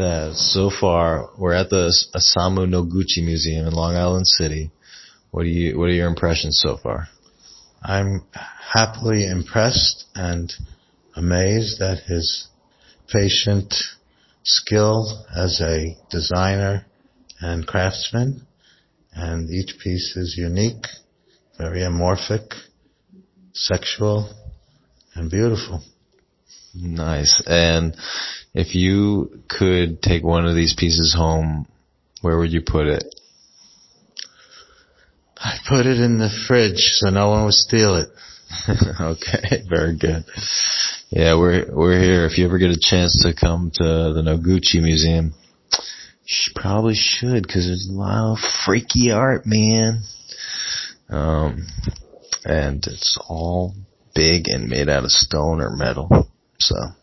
that so far we're at the Isamu Noguchi Museum in Long Island City. What do you what are your impressions so far? I'm happily impressed and amazed at his patient skill as a designer and craftsman. And each piece is unique, very amorphic, sexual, and beautiful. Nice. And if you could take one of these pieces home, where would you put it? I put it in the fridge so no one would steal it. okay, very good. Yeah, we're we're here. If you ever get a chance to come to the Noguchi Museum, you probably should because there's a lot of freaky art, man. Um, and it's all big and made out of stone or metal. So